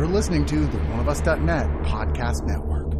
You're listening to the One of oneofus.net podcast network.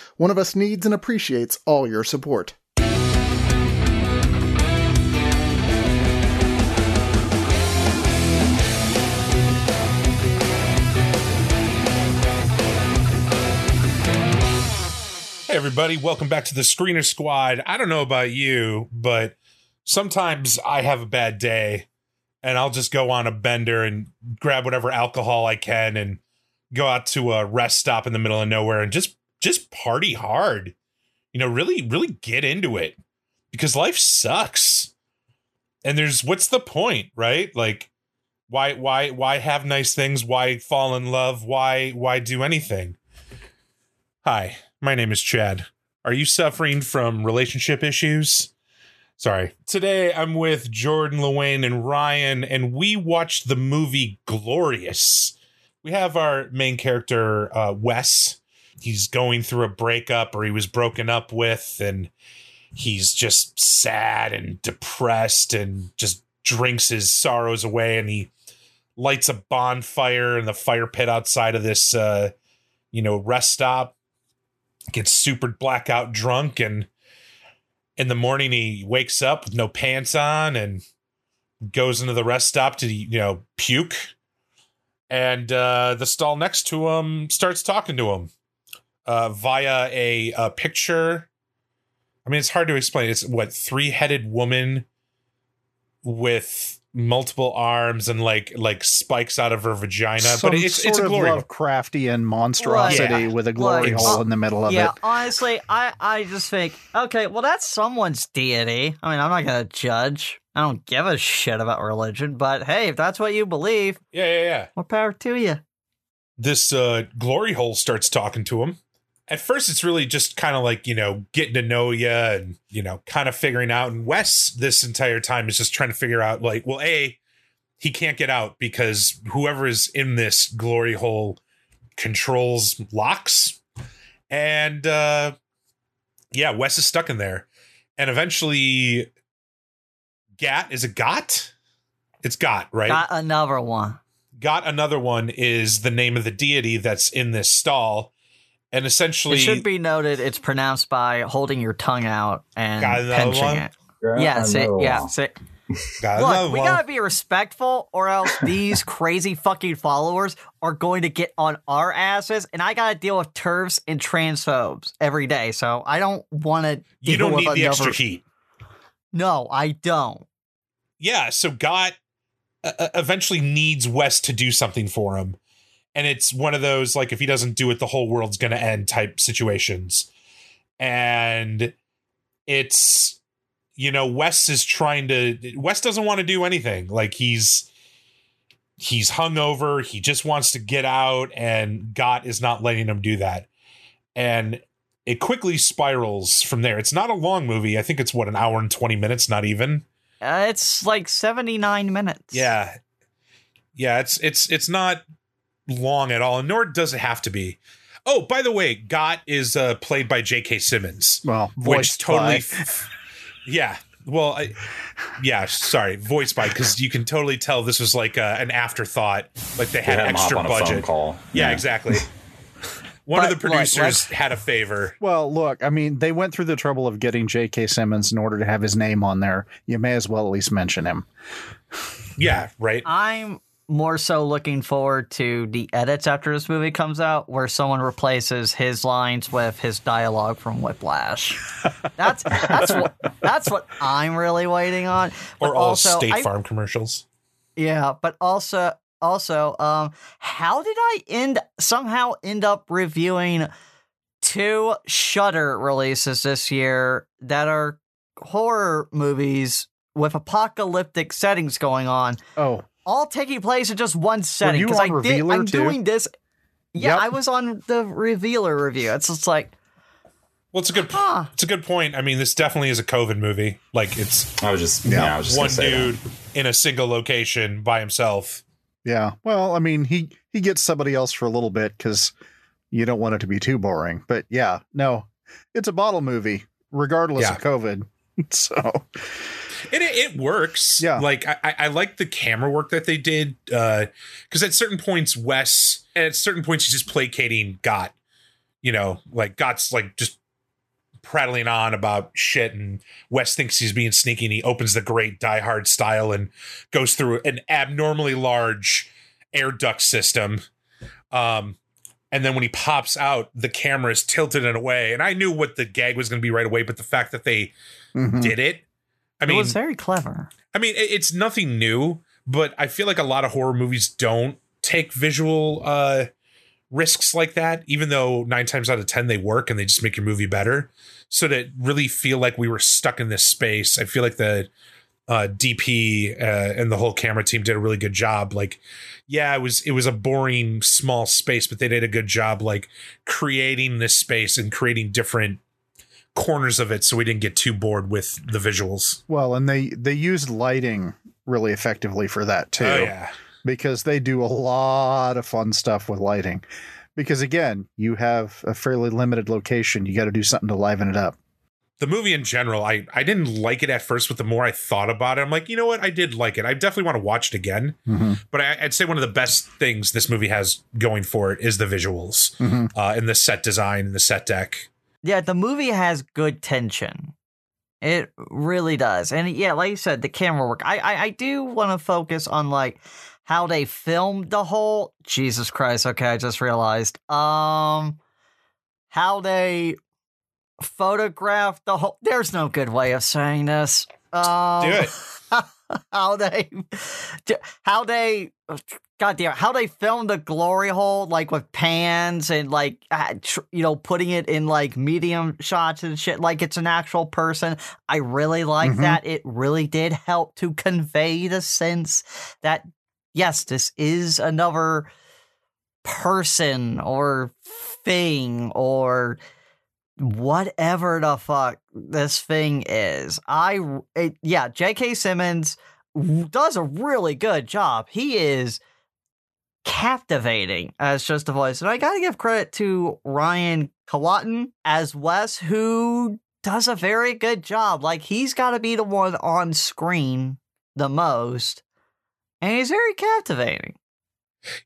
One of Us needs and appreciates all your support. Hey, everybody, welcome back to the Screener Squad. I don't know about you, but sometimes I have a bad day and I'll just go on a bender and grab whatever alcohol I can and go out to a rest stop in the middle of nowhere and just just party hard. You know, really really get into it because life sucks. And there's what's the point, right? Like why why why have nice things? Why fall in love? Why why do anything? Hi, my name is Chad. Are you suffering from relationship issues? Sorry. Today I'm with Jordan, Luane, and Ryan, and we watched the movie Glorious. We have our main character, uh, Wes. He's going through a breakup or he was broken up with, and he's just sad and depressed and just drinks his sorrows away and he lights a bonfire in the fire pit outside of this uh, you know, rest stop gets super blackout drunk and in the morning he wakes up with no pants on and goes into the rest stop to you know puke. And uh, the stall next to him starts talking to him uh, via a, a picture i mean it's hard to explain it's what three-headed woman with multiple arms and like like spikes out of her vagina Some but it's sort it's a of glory Lovecraftian monstrosity Yeah. with a glory Like, hole uh, in the middle of yeah, it. honestly, I, I just think, okay, well, that's someone's deity. I mean, I'm not going to judge. I don't give a shit about religion, but hey, if that's what you believe, yeah yeah yeah more power to you. this uh glory hole starts talking to him at first it's really just kind of like you know getting to know you and you know kind of figuring out and wes this entire time is just trying to figure out like well a he can't get out because whoever is in this glory hole controls locks. And uh yeah wes is stuck in there. And eventually gat is it got? It's got right? Got another one. got another one is the name of the deity that's in this stall and essentially It should be noted it's pronounced by holding your tongue out and Got another pinching one? it. Yeah, say, yeah. Say, got Look, we one. gotta be respectful, or else these crazy fucking followers are going to get on our asses, and I gotta deal with TERFs and transphobes every day. So I don't want to. you don't with need the extra heat No, I don't. yeah so got uh, uh, eventually needs Wes to do something for him and it's one of those like if he doesn't do it the whole world's gonna end type situations. And it's you know wes is trying to wes doesn't want to do anything. Like he's he's hungover. He just wants to get out and got is not letting him do that. And it quickly spirals from there. It's not a long movie. I think it's what an hour and 20 minutes not even? Uh, it's like seventy nine minutes. yeah. Yeah, it's it's it's not long at all, and nor does it have to be. Oh, by the way, Got is uh, played by J.K. Simmons, Well, which voiced totally, f- yeah. Well, I, yeah, sorry, voiced by because you can totally tell this was like uh, an afterthought, like they They had had extra on a phone budget. call. Yeah, exactly. One of the producers let's- had a favor. Well, look, I mean, they went through the trouble of getting J.K. Simmons in order to have his name on there. You may as well at least mention him. Yeah, right. I'm more so looking forward to the edits after this movie comes out, where someone replaces his lines with his dialogue from Whiplash. That's that's what that's what I'm really waiting on. But Or all also, State I- Farm commercials. Yeah, but also also um how did I end somehow end up reviewing two Shudder releases this year that are horror movies with apocalyptic settings going on Oh, all taking place in just one setting. you 'cause on I did, I'm too? doing this. Yeah, Yep. I was on the Revealer review. It's just like, Well, it's a good Huh. it's a good point. I mean, this definitely is a COVID movie. Like it's I was just yeah, I was just one gonna that. dude in a single location by himself. Yeah. Well, I mean, he he gets somebody else for a little bit because you don't want it to be too boring. But yeah, no, it's a bottle movie, regardless Yeah. of COVID. So And it, it works. Yeah. Like I, I- like the camera work that they did. Uh because at certain points, Wes at certain points he's just placating Got. You know, like Got's like just prattling on about shit and Wes thinks he's being sneaky and he opens the great Die Hard style and goes through an abnormally large air duct system. Um and then when he pops out, the camera is tilted in a way. And I knew what the gag was going to be right away, but the fact that they mhm. did it, I it was very clever. I mean, it's nothing new, but I feel like a lot of horror movies don't take visual uh risks like that, even though nine times out of ten they work and they just make your movie better. So to really feel like we were stuck in this space, I feel like the uh, DP uh, and the whole camera team did a really good job. Like, yeah, it was it was a boring small space, but they did a good job like creating this space and creating different corners of it, so we didn't get too bored with the visuals. well, and they they used lighting really effectively for that too. Oh yeah. because they do a lot of fun stuff with lighting. Because again, you have a fairly limited location. You got to do something to liven it up. the movie in general, I I didn't like it at first, but the more I thought about it, I'm like, you know what? I did like it. I definitely want to watch it again. Mm-hmm. But I, I'd say one of the best things this movie has going for it is the visuals Mm-hmm. uh, and the set design and the set deck. Yeah, the movie has good tension. It really does. And yeah, like you said, the camera work. I I, I do want to focus on like how they filmed the whole Jesus Christ, okay, I just realized. Um how they photographed the whole there's no good way of saying this. Um Do it. how they how they god damn how they filmed the glory hole like with pans and like uh, you know putting it in like medium shots and shit like it's an actual person i really like Mhm. that it really did help to convey the sense that yes this is another person or thing or whatever the fuck this thing is. I it, yeah, J.K. Simmons does a really good job. He is captivating as just a voice, and I got to give credit to Ryan Kwanten as Wes, who does a very good job. Like he's got to be the one on screen the most, and he's very captivating.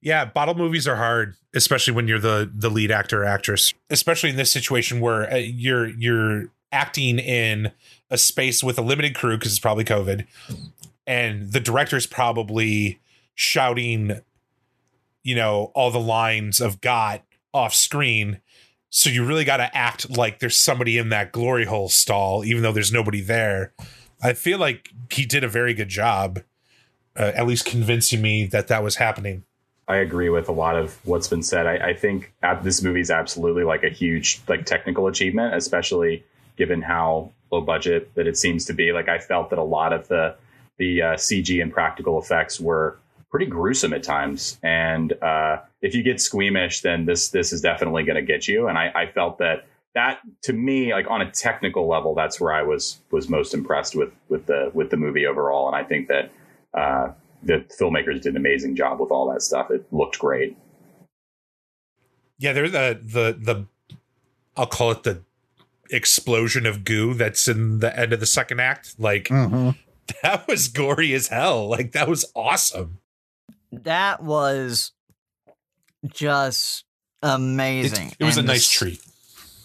Yeah, bottle movies are hard, especially when you're the the lead actor or actress. Especially in this situation where uh, you're you're acting in a space with a limited crew because it's probably COVID, and the director's probably shouting, you know, all the lines of "got" off screen. So you really got to act like there's somebody in that glory hole stall, even though there's nobody there. I feel like he did a very good job, uh, at least convincing me that that was happening. I agree with a lot of what's been said. I, I think this movie is absolutely like a huge like technical achievement, especially given how low budget that it seems to be. Like I felt that a lot of the the uh, CG and practical effects were pretty gruesome at times, and uh, if you get squeamish, then this this is definitely going to get you. And I, I felt that that to me, like on a technical level, that's where I was was most impressed with with the with the movie overall. And I think that. Uh, the filmmakers did an amazing job with all that stuff. It looked great. Yeah, there's the the the I'll call it the explosion of goo that's in the end of the second act. Like Mm-hmm. that was gory as hell. Like that was awesome. That was just amazing. It, it was a nice this- treat.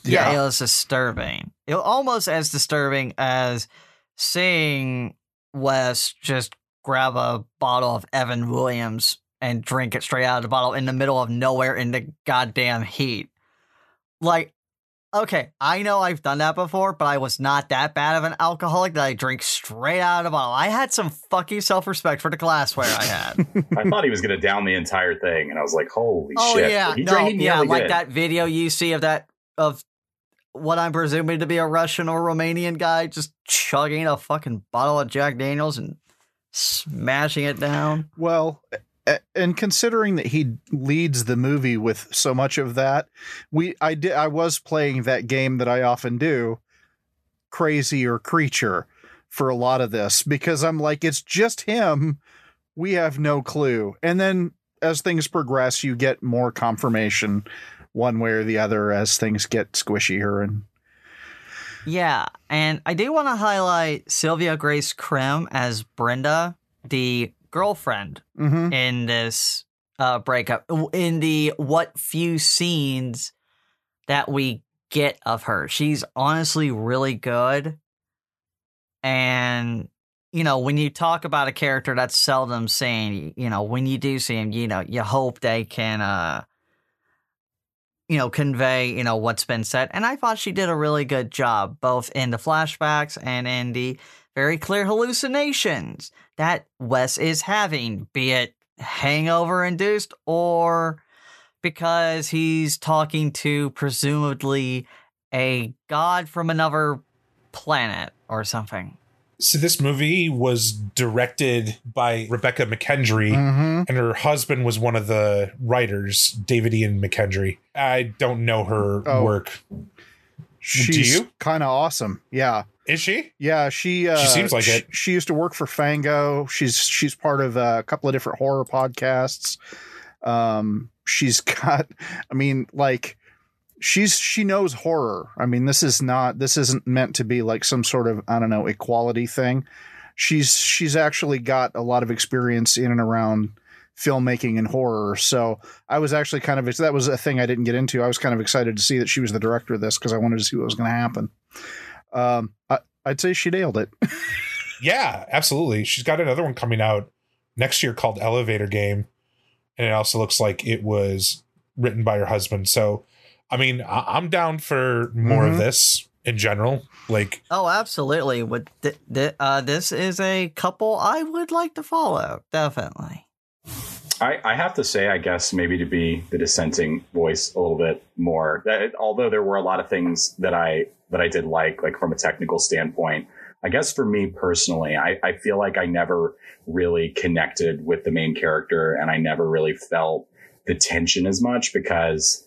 Yeah, Yeah. it was disturbing. It was almost as disturbing as seeing Wes just grab a bottle of Evan Williams and drink it straight out of the bottle in the middle of nowhere in the goddamn heat. Like, okay, I know I've done that before, but I was not that bad of an alcoholic that I drink straight out of the bottle. I had some fucking self respect for the glassware I had. I thought he was going to down the entire thing, and I was like, "Holy oh shit!" yeah, He no, drank- yeah, nearly like did. that video you see of that of what I'm presuming to be a Russian or Romanian guy just chugging a fucking bottle of Jack Daniels and smashing it down. Well, a- and considering that he leads the movie with so much of that, we I did I was playing that game that I often do, crazy or creature, for a lot of this because I'm like it's just him. We have no clue, and then as things progress, you get more confirmation, one way or the other, as things get squishier and Yeah, and I do want to highlight Sylvia Grace Crim as Brenda, the girlfriend Mhm. in this uh, breakup. In the what few scenes that we get of her, she's honestly really good. And you know, when you talk about a character that's seldom seen, you know, when you do see him, you know, you hope they can, uh, you know, convey, you know, what's been said. And I thought she did a really good job, both in the flashbacks and in the very clear hallucinations that Wes is having, be it hangover induced or because he's talking to presumably a god from another planet or something. So this movie was directed by Rebecca McKendry, Mhm. and her husband was one of the writers, David Ian McKendry. I don't know her Oh. work. she's kind of awesome. Yeah. Is she? Yeah, she uh, She seems like sh- it. She used to work for Fango. She's she's part of uh, a couple of different horror podcasts. Um, she's got, I mean, like she's she knows horror. I mean, this is not this isn't meant to be like some sort of I don't know equality thing. She's she's actually got a lot of experience in and around filmmaking and horror. So I was actually kind of that was a thing I didn't get into. I was kind of excited to see that she was the director of this because I wanted to see what was going to happen. Um, I, I'd say she nailed it. Yeah, absolutely. She's got another one coming out next year called Elevator Game, and it also looks like it was written by her husband. So, I mean, I- I'm down for more Mhm. of this in general. Like, Oh, absolutely. Would th- th- uh, this is a couple I would like to follow. Definitely. I, I have to say, I guess maybe to be the dissenting voice a little bit more. That although there were a lot of things that I that I did like, like from a technical standpoint, I guess for me personally, I, I feel like I never really connected with the main character, and I never really felt the tension as much because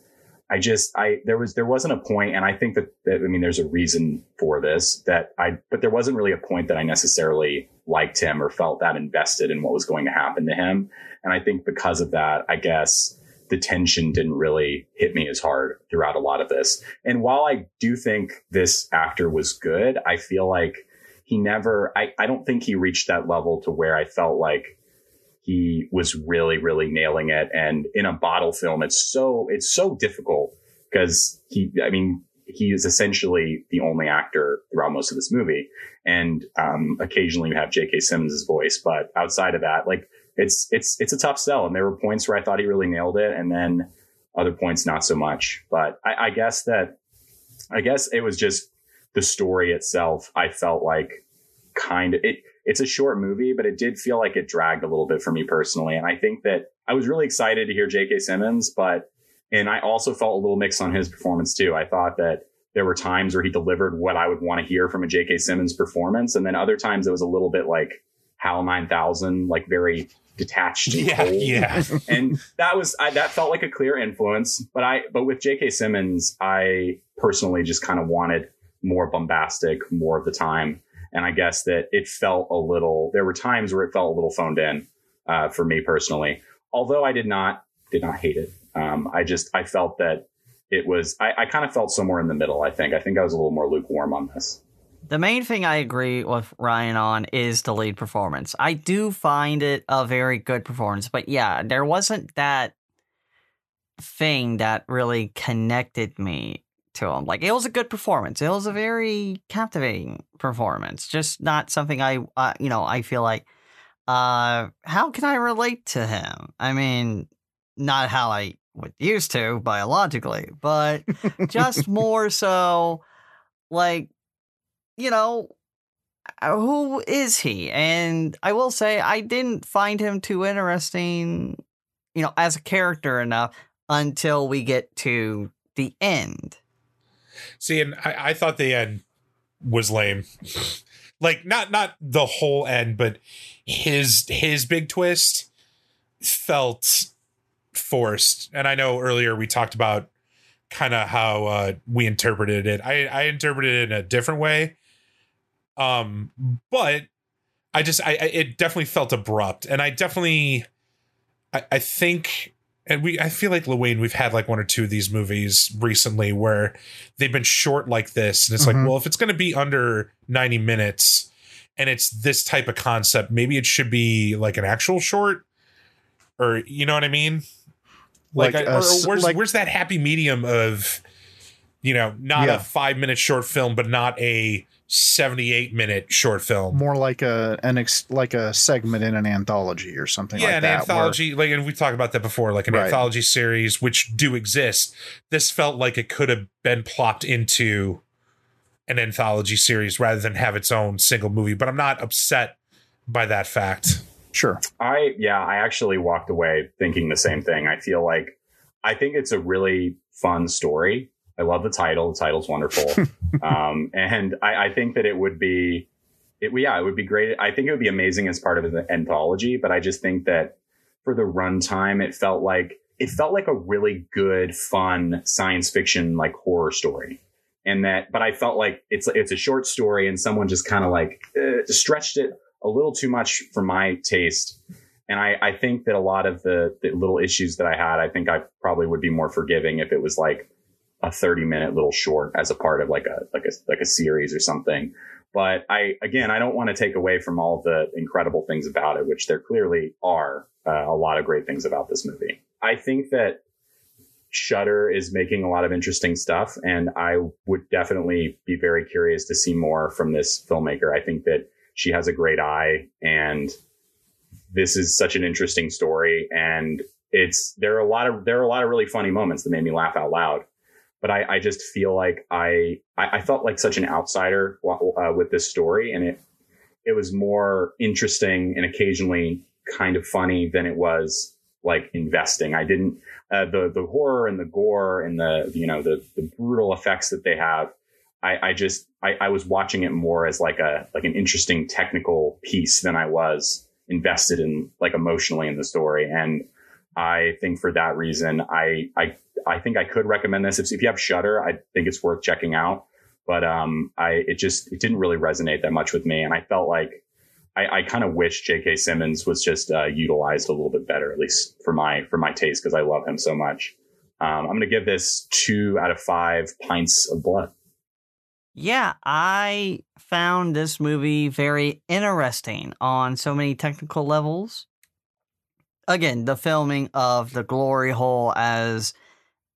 I just I there was there wasn't a point, and I think that, that I mean there's a reason for this that I but there wasn't really a point that I necessarily liked him or felt that invested in what was going to happen to him. And I think because of that, I guess the tension didn't really hit me as hard throughout a lot of this. And while I do think this actor was good, I feel like he never, I, I don't think he reached that level to where I felt like he was really, really nailing it. And in a bottle film, it's so, it's so difficult because he, I mean, he is essentially the only actor throughout most of this movie. And um, occasionally you have J.K. Simmons' voice, but outside of that, like it's it's it's a tough sell. And there were points where I thought he really nailed it, and then other points not so much. But I, I guess that I guess it was just the story itself. I felt like kind of it. It's a short movie, but it did feel like it dragged a little bit for me personally. And I think that I was really excited to hear J.K. Simmons, but and I also felt a little mixed on his performance too. I thought that there were times where he delivered what I would want to hear from a J.K. Simmons performance, and then other times it was a little bit like HAL 9000, like very detached and yeah, cold. yeah. and that was I, that felt like a clear influence. But I but with J.K. Simmons, I personally just kind of wanted more bombastic more of the time, and I guess that it felt a little. There were times where it felt a little phoned in uh, for me personally. Although I did not did not hate it. Um, I just I felt that it was I, I kind of felt somewhere in the middle. I think I think I was a little more lukewarm on this. The main thing I agree with Ryan on is the lead performance. I do find it a very good performance, but yeah, there wasn't that thing that really connected me to him. Like it was a good performance. It was a very captivating performance. Just not something I, uh, you know, I feel like, uh, how can I relate to him? I mean, not how I would used to biologically, but just more so, like you know, uh, who is he? And I will say, I didn't find him too interesting, you know, as a character enough until we get to the end. See, and I, I thought the end was lame. like not not the whole end, but his his big twist felt forced. And I know earlier we talked about kind of how uh, we interpreted it. I I interpreted it in a different way. Um, but I just I, I it definitely felt abrupt, and I definitely I, I think and we I feel like Luane, we've had like one or two of these movies recently where they've been short like this. And it's Mhm. like, well, if it's gonna be under 90 minutes and it's this type of concept, maybe it should be like an actual short. Or you know what I mean? Like, Like I, a or s- where's like- where's that happy medium of you know, not Yeah. a five minute short film, but not a 78 minute short film. more like a an ex, like a segment in an anthology or something yeah, like an that. where- anthology, like, and we talked about that before, like an Right. anthology series, which do exist. This felt like it could have been plopped into an anthology series rather than have its own single movie. But I'm not upset by that fact. sure. I yeah, I actually walked away thinking the same thing. I feel like I think it's a really fun story. I love the title. The title's wonderful, um, and I, I think that it would be, it yeah, it would be great. I think it would be amazing as part of an anthology. But I just think that for the runtime, it felt like it felt like a really good, fun science fiction like horror story. And that, but I felt like it's it's a short story, and someone just kind of like uh, stretched it a little too much for my taste. And I, I think that a lot of the, the little issues that I had, I think I probably would be more forgiving if it was like a 30 minute little short as a part of like a, like a, like a series or something. But I, again, I don't want to take away from all the incredible things about it, which there clearly are uh, a lot of great things about this movie. I think that Shudder is making a lot of interesting stuff, and I would definitely be very curious to see more from this filmmaker. I think that she has a great eye, and this is such an interesting story. And it's there are a lot of there are a lot of really funny moments that made me laugh out loud. But I, I just feel like I, I I felt like such an outsider uh, with this story, and it it was more interesting and occasionally kind of funny than it was like investing. I didn't uh, the the horror and the gore and the you know the the brutal effects that they have. I, I just I, I was watching it more as like a like an interesting technical piece than I was invested in like emotionally in the story. And I think for that reason, I I I think I could recommend this if, if you have Shudder. I think it's worth checking out. But um, I it just it didn't really resonate that much with me, and I felt like I, I kind of wish J.K. Simmons was just uh, utilized a little bit better, at least for my for my taste, because I love him so much. Um, I'm going to give this two out of five pints of blood. Yeah, I found this movie very interesting on so many technical levels. Again, the filming of the glory hole as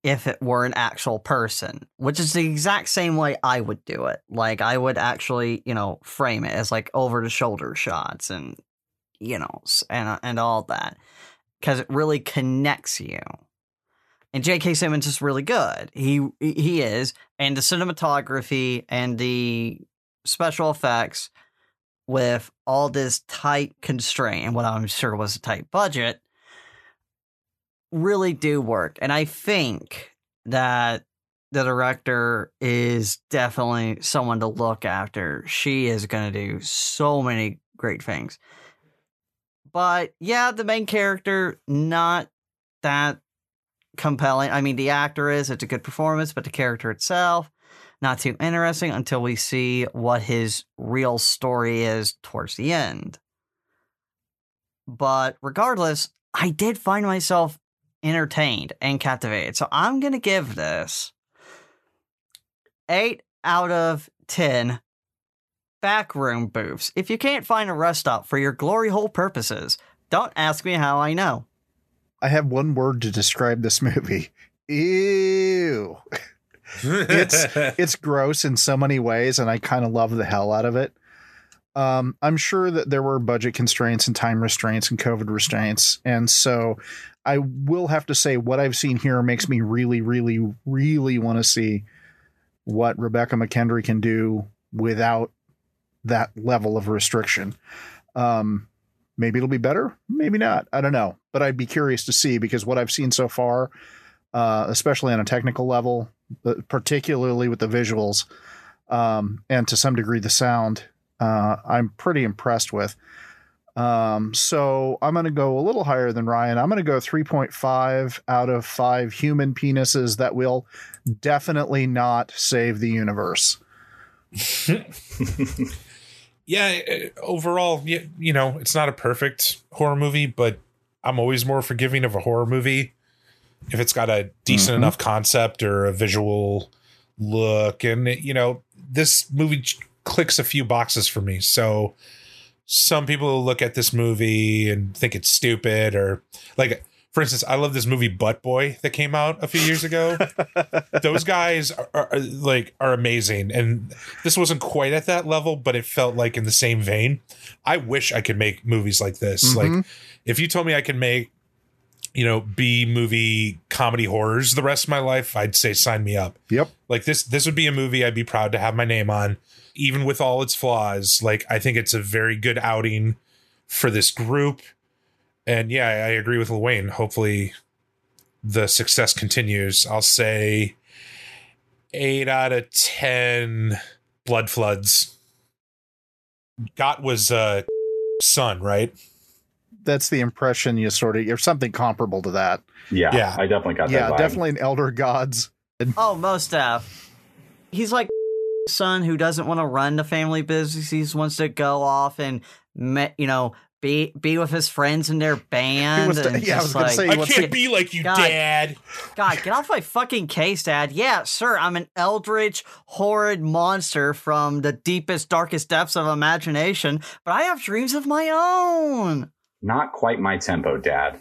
if it were an actual person, which is the exact same way I would do it. Like I would actually, you know, frame it as like over the shoulder shots and you know, and uh, and all that cuz it really connects you. And J.K. Simmons is really good. He he is, and the cinematography and the special effects with all this tight constraint and what I'm sure was a tight budget really do work. And I think that the director is definitely someone to look after. She is going to do so many great things. But yeah, the main character, not that compelling. I mean, the actor is, it's a good performance, but the character itself, not too interesting until we see what his real story is towards the end. But regardless, I did find myself entertained and captivated. So I'm going to give this 8 out of 10 backroom booths. If you can't find a rest stop for your glory hole purposes, don't ask me how I know. I have one word to describe this movie. Ew. It's- It's gross in so many ways, and I kind of love the hell out of it. Um, I'm sure that there were budget constraints and time restraints and COVID restraints. And so I will have to say what I've seen here makes me really, really, really want to see what Rebecca McKendry can do without that level of restriction. Um, maybe it'll be better, maybe not. I don't know, but I'd be curious to see because what I've seen so far, uh, especially on a technical level, but particularly with the visuals, um, and to some degree the sound, uh, I'm pretty impressed with. Um, so I'm going to go a little higher than Ryan. I'm going to go 3.5 out of five human penises that will definitely not save the universe. yeah, uh, overall, you, you know, it's not a perfect horror movie, but I'm always more forgiving of a horror movie if it's got a decent mm-hmm. enough concept or a visual look. And, you know, this movie clicks a few boxes for me. So some people look at this movie and think it's stupid or like for instance, I love this movie Butt Boy that came out a few years ago. Those guys are, are, like are amazing, and this wasn't quite at that level, but it felt like in the same vein. I wish I could make movies like this. Mm-hmm. Like, if you told me I could make, you know, B movie comedy horrors the rest of my life, I'd say sign me up. Yep. Like this, this would be a movie I'd be proud to have my name on, even with all its flaws. Like, I think it's a very good outing for this group and yeah, I agree with Wayne. Hopefully, the success continues. I'll say eight out of ten blood floods. Got was uh son, right? That's the impression you sort of or something comparable to that. Yeah, yeah. I definitely got yeah, that. Yeah, definitely an elder gods. Oh, most uh he's like son who doesn't want to run the family business. He wants to go off and you know be be with his friends in their band. To, yeah, I was gonna say, I can't to, be like you, God, Dad. God, get off my fucking case, Dad. Yeah, sir, I'm an eldritch, horrid monster from the deepest, darkest depths of imagination, but I have dreams of my own. Not quite my tempo, Dad.